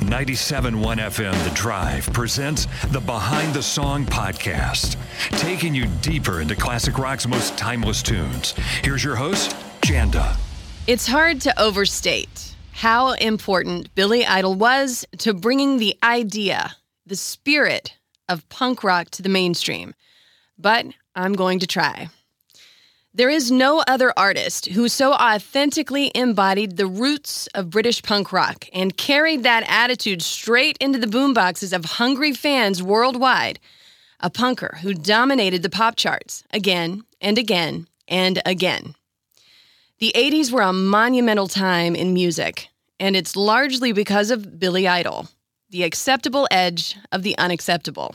97.1 FM The Drive presents the Behind the Song podcast, taking you deeper into classic rock's most timeless tunes. Here's your host, Janda. It's hard to overstate how important Billy Idol was to bringing the idea, the spirit of punk rock to the mainstream. But I'm going to try. There is no other artist who so authentically embodied the roots of British punk rock and carried that attitude straight into the boomboxes of hungry fans worldwide. A punker who dominated the pop charts again and again and again. The 80s were a monumental time in music, and it's largely because of Billy Idol, the acceptable edge of the unacceptable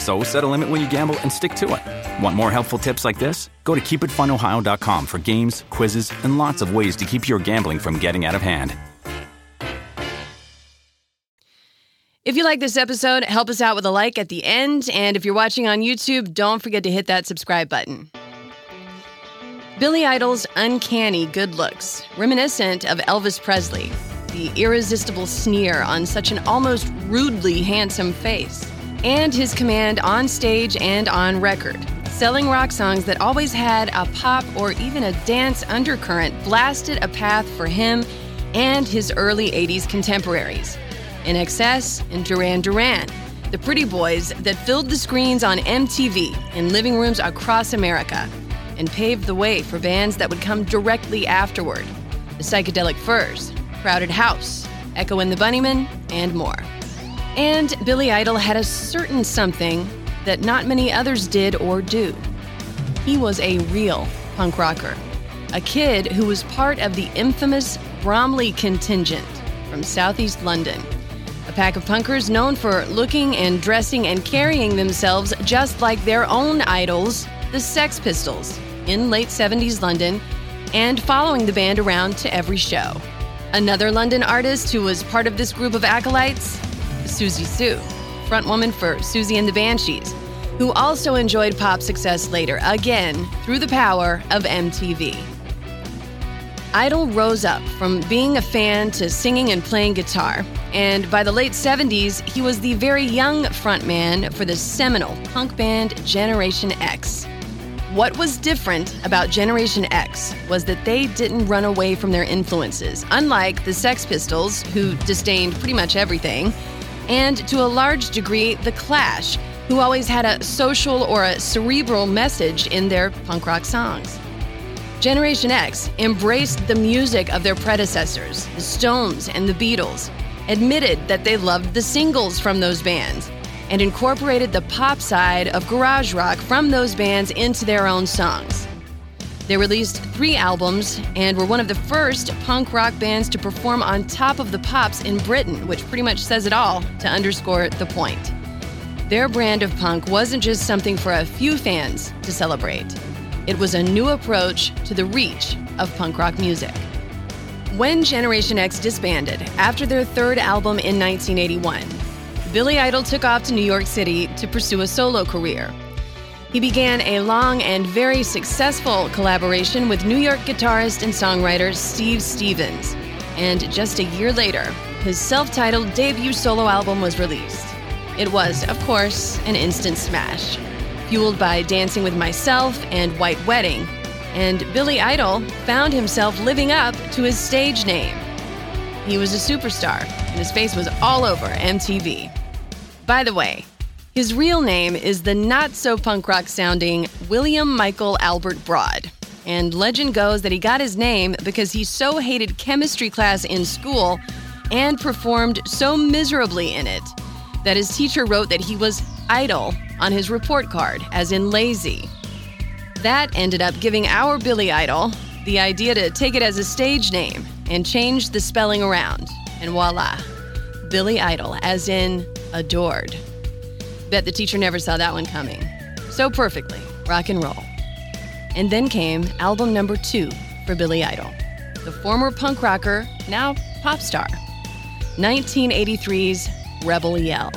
So set a limit when you gamble and stick to it. Want more helpful tips like this? Go to keepitfunohio.com for games, quizzes, and lots of ways to keep your gambling from getting out of hand. If you like this episode, help us out with a like at the end. And if you're watching on YouTube, don't forget to hit that subscribe button. Billy Idol's uncanny good looks, reminiscent of Elvis Presley, the irresistible sneer on such an almost rudely handsome face, and his command on stage and on record, selling rock songs that always had a pop or even a dance undercurrent, blasted a path for him and his early 80s contemporaries. INXS and Duran Duran, the pretty boys that filled the screens on MTV in living rooms across America and paved the way for bands that would come directly afterward the Psychedelic Furs, Crowded House, Echo and the Bunnymen, and more. And Billy Idol had a certain something that not many others did or do. He was a real punk rocker, a kid who was part of the infamous Bromley contingent from southeast London, a pack of punkers known for looking and dressing and carrying themselves just like their own idols, the Sex Pistols, in late 70s London, and following the band around to every show. Another London artist who was part of this group of acolytes, Siouxsie Sioux, frontwoman for Siouxsie and the Banshees, who also enjoyed pop success later, again through the power of MTV. Idol rose up from being a fan to singing and playing guitar, and by the late 70s, he was the very young frontman for the seminal punk band Generation X. What was different about Generation X was that they didn't run away from their influences, unlike the Sex Pistols, who disdained pretty much everything, and to a large degree, The Clash, who always had a social or a cerebral message in their punk rock songs. Generation X embraced the music of their predecessors, the Stones and the Beatles, admitted that they loved the singles from those bands, and incorporated the pop side of garage rock from those bands into their own songs. They released three albums and were one of the first punk rock bands to perform on top of the pops in Britain, which pretty much says it all to underscore the point. Their brand of punk wasn't just something for a few fans to celebrate. It was a new approach to the reach of punk rock music. When Generation X disbanded after their third album in 1981, Billy Idol took off to New York City to pursue a solo career. He began a long and very successful collaboration with New York guitarist and songwriter Steve Stevens. And just a year later, his self titled debut solo album was released. It was, of course, an instant smash fueled by Dancing with Myself and White Wedding, and Billy Idol found himself living up to his stage name. He was a superstar, and his face was all over MTV. By the way, His real name is the not so punk rock sounding William Michael Albert Broad. And legend goes that he got his name because he so hated chemistry class in school and performed so miserably in it that his teacher wrote that he was idle on his report card, as in lazy. That ended up giving our Billy Idol the idea to take it as a stage name and change the spelling around. And voila, Billy Idol, as in adored. Bet the teacher never saw that one coming. So perfectly, rock and roll. And then came album number two for Billy Idol, the former punk rocker, now pop star. 1983's Rebel Yell.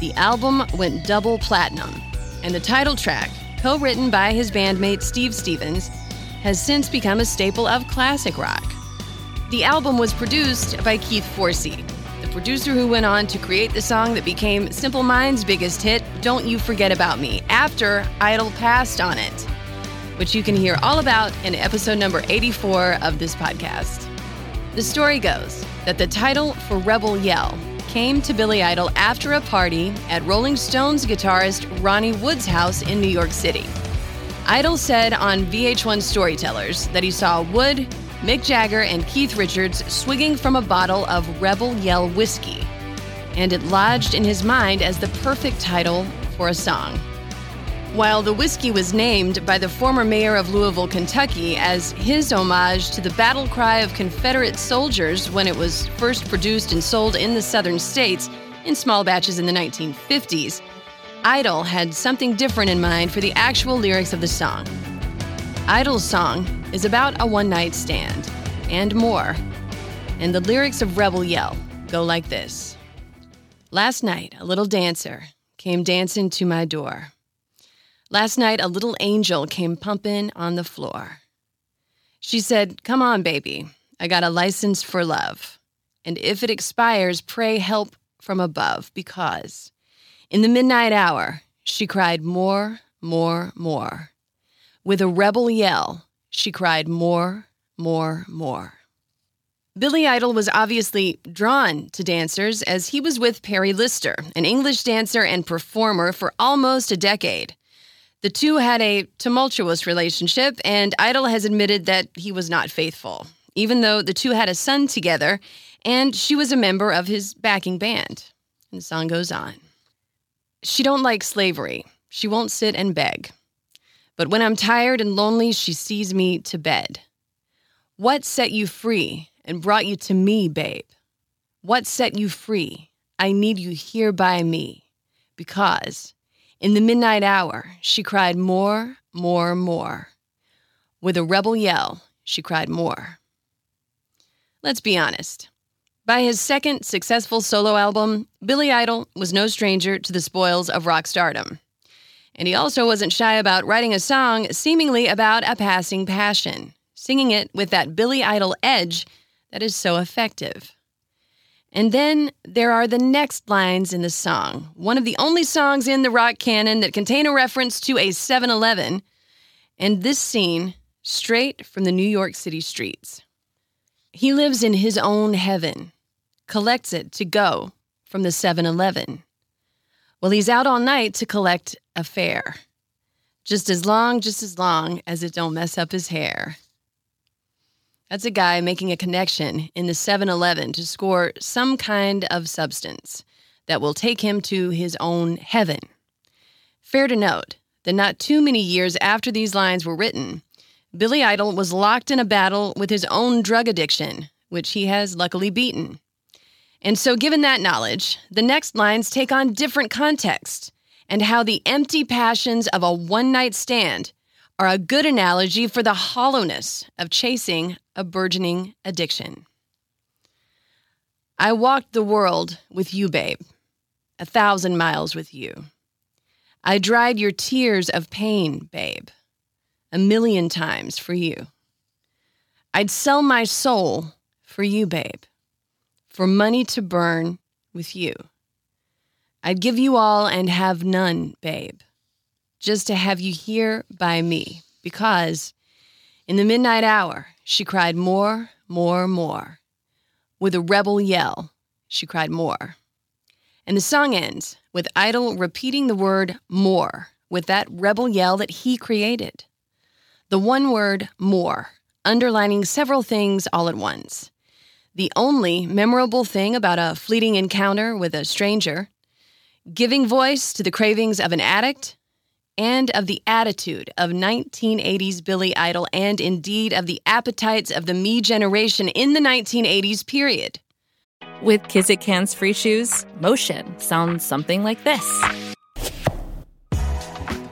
The album went double platinum, and the title track, co written by his bandmate Steve Stevens, has since become a staple of classic rock. The album was produced by Keith Forsey, producer who went on to create the song that became Simple Minds' biggest hit, Don't You Forget About Me, after Idol passed on it, which you can hear all about in episode number 84 of this podcast. The story goes that the title for Rebel Yell came to Billy Idol after a party at Rolling Stones guitarist Ronnie Wood's house in New York City. Idol said on VH1 Storytellers that he saw Wood, Mick Jagger, and Keith Richards swigging from a bottle of Rebel Yell whiskey, and it lodged in his mind as the perfect title for a song. While the whiskey was named by the former mayor of Louisville, Kentucky, as his homage to the battle cry of Confederate soldiers when it was first produced and sold in the southern states in small batches in the 1950s, Idol had something different in mind for the actual lyrics of the song. Idol's song is about a one night stand and more, and the lyrics of Rebel Yell go like this Last night, a little dancer came dancing to my door. Last night, a little angel came pumping on the floor. She said, Come on, baby. I got a license for love. And if it expires, pray help from above, because in the midnight hour, she cried more, more, more. With a rebel yell, she cried more, more, more. Billy Idol was obviously drawn to dancers as he was with Perry Lister, an English dancer and performer for almost a decade. The two had a tumultuous relationship, and Idol has admitted that he was not faithful, even though the two had a son together, and she was a member of his backing band. And the song goes on. She don't like slavery. She won't sit and beg. But when I'm tired and lonely, she sees me to bed. What set you free and brought you to me, babe? What set you free? I need you here by me. Because in the midnight hour, she cried more, more, more. With a rebel yell, she cried more. Let's be honest. By his second successful solo album, Billy Idol was no stranger to the spoils of rock stardom. And he also wasn't shy about writing a song seemingly about a passing passion, singing it with that Billy Idol edge that is so effective. And then there are the next lines in the song, one of the only songs in the rock canon that contain a reference to a 7 Eleven, and this scene straight from the New York City streets. He lives in his own heaven, collects it to go from the 7 Eleven. Well, he's out all night to collect a fare. Just as long, just as long as it don't mess up his hair. That's a guy making a connection in the 7 Eleven to score some kind of substance that will take him to his own heaven. Fair to note that not too many years after these lines were written, Billy Idol was locked in a battle with his own drug addiction, which he has luckily beaten. And so, given that knowledge, the next lines take on different context and how the empty passions of a one night stand are a good analogy for the hollowness of chasing a burgeoning addiction. I walked the world with you, babe, a thousand miles with you. I dried your tears of pain, babe, a million times for you. I'd sell my soul for you, babe, for money to burn with you. I'd give you all and have none, babe just to have you here by me, because in the midnight hour, she cried more, more, more. With a rebel yell, she cried more. And the song ends with Idol repeating the word more with that rebel yell that he created. The one word more, underlining several things all at once. The only memorable thing about a fleeting encounter with a stranger, giving voice to the cravings of an addict, and of the attitude of 1980s Billy Idol, and indeed of the appetites of the me generation in the 1980s period. With Kizik hands free shoes, motion sounds something like this.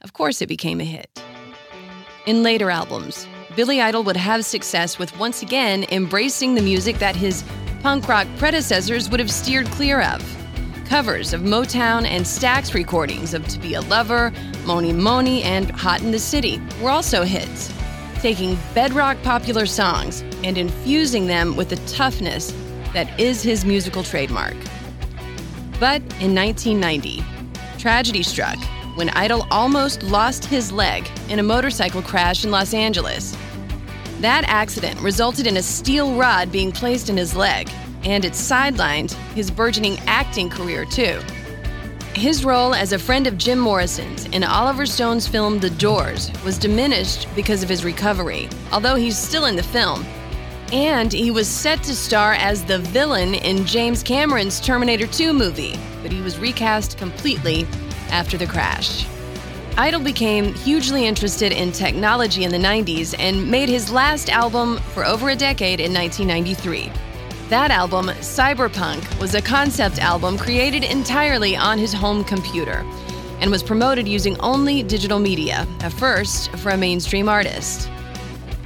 Of course, it became a hit. In later albums, Billy Idol would have success with once again embracing the music that his punk rock predecessors would have steered clear of. Covers of Motown and Stax recordings of To Be a Lover, Mony Mony, and Hot in the City were also hits, taking bedrock popular songs and infusing them with the toughness that is his musical trademark. But in 1990, tragedy struck when Idol almost lost his leg in a motorcycle crash in Los Angeles. That accident resulted in a steel rod being placed in his leg, and it sidelined his burgeoning acting career, too. His role as a friend of Jim Morrison's in Oliver Stone's film The Doors was diminished because of his recovery, although he's still in the film. And he was set to star as the villain in James Cameron's Terminator 2 movie, but he was recast completely after the crash. Idol became hugely interested in technology in the 90s and made his last album for over a decade in 1993. That album, Cyberpunk, was a concept album created entirely on his home computer and was promoted using only digital media, a first for a mainstream artist.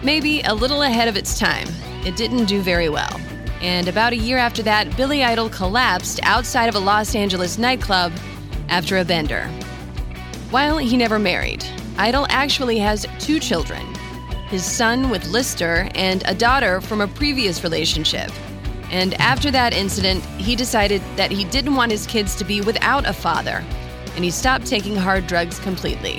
Maybe a little ahead of its time, it didn't do very well. And about a year after that, Billy Idol collapsed outside of a Los Angeles nightclub after a bender. While he never married, Idol actually has two children his son with Lister and a daughter from a previous relationship. And after that incident, he decided that he didn't want his kids to be without a father, and he stopped taking hard drugs completely.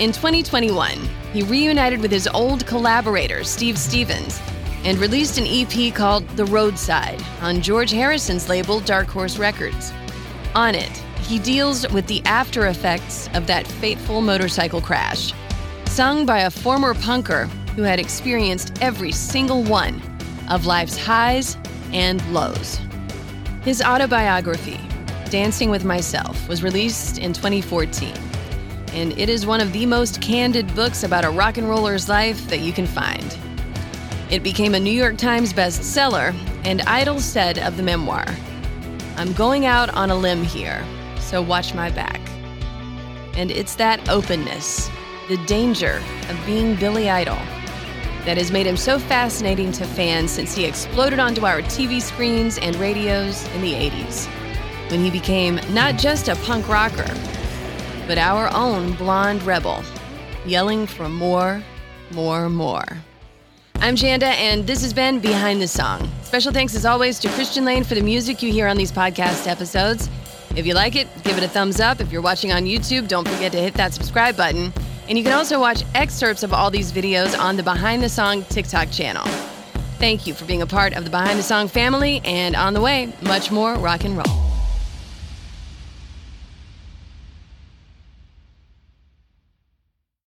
In 2021, he reunited with his old collaborator, Steve Stevens, and released an EP called The Roadside on George Harrison's label Dark Horse Records. On it, he deals with the after effects of that fateful motorcycle crash, sung by a former punker who had experienced every single one of life's highs and lows. His autobiography, Dancing with Myself, was released in 2014, and it is one of the most candid books about a rock and roller's life that you can find. It became a New York Times bestseller, and Idol said of the memoir, I'm going out on a limb here, so watch my back. And it's that openness, the danger of being Billy Idol, that has made him so fascinating to fans since he exploded onto our TV screens and radios in the 80s, when he became not just a punk rocker, but our own blonde rebel, yelling for more, more, more. I'm Janda, and this has been Behind the Song. Special thanks, as always, to Christian Lane for the music you hear on these podcast episodes. If you like it, give it a thumbs up. If you're watching on YouTube, don't forget to hit that subscribe button. And you can also watch excerpts of all these videos on the Behind the Song TikTok channel. Thank you for being a part of the Behind the Song family, and on the way, much more rock and roll.